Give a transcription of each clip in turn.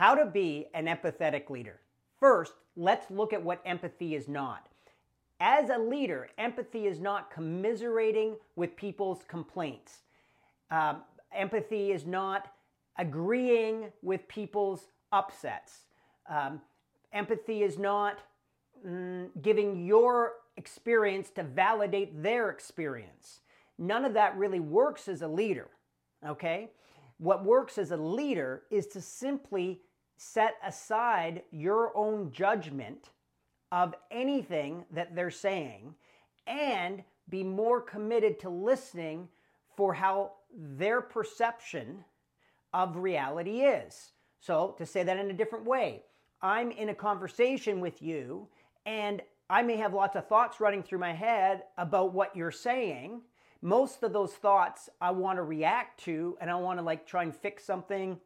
How to be an empathetic leader. First, let's look at what empathy is not. As a leader, empathy is not commiserating with people's complaints. Um, empathy is not agreeing with people's upsets. Um, empathy is not mm, giving your experience to validate their experience. None of that really works as a leader, okay? What works as a leader is to simply set aside your own judgment of anything that they're saying and be more committed to listening for how their perception of reality is. So, to say that in a different way, I'm in a conversation with you and I may have lots of thoughts running through my head about what you're saying. Most of those thoughts I want to react to and I want to like try and fix something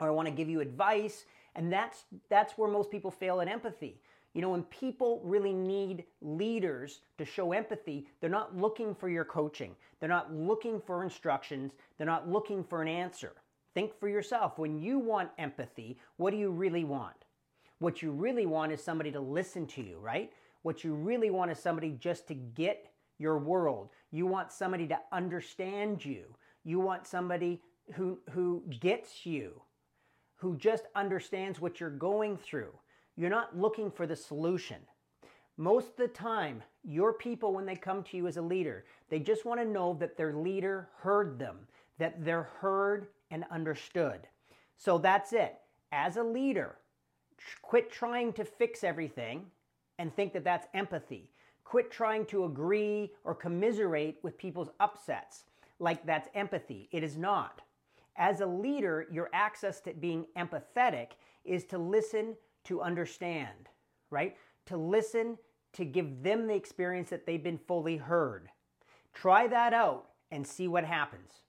or I want to give you advice and that's that's where most people fail at empathy. You know, when people really need leaders to show empathy, they're not looking for your coaching. They're not looking for instructions. They're not looking for an answer. Think for yourself. When you want empathy, what do you really want? What you really want is somebody to listen to you, right? What you really want is somebody just to get your world. You want somebody to understand you. You want somebody who, who gets you, who just understands what you're going through. You're not looking for the solution. Most of the time, your people, when they come to you as a leader, they just want to know that their leader heard them, that they're heard and understood. So that's it. As a leader, quit trying to fix everything and think that that's empathy. Quit trying to agree or commiserate with people's upsets like that's empathy. It is not. As a leader, your access to being empathetic is to listen to understand, right? To listen to give them the experience that they've been fully heard. Try that out and see what happens.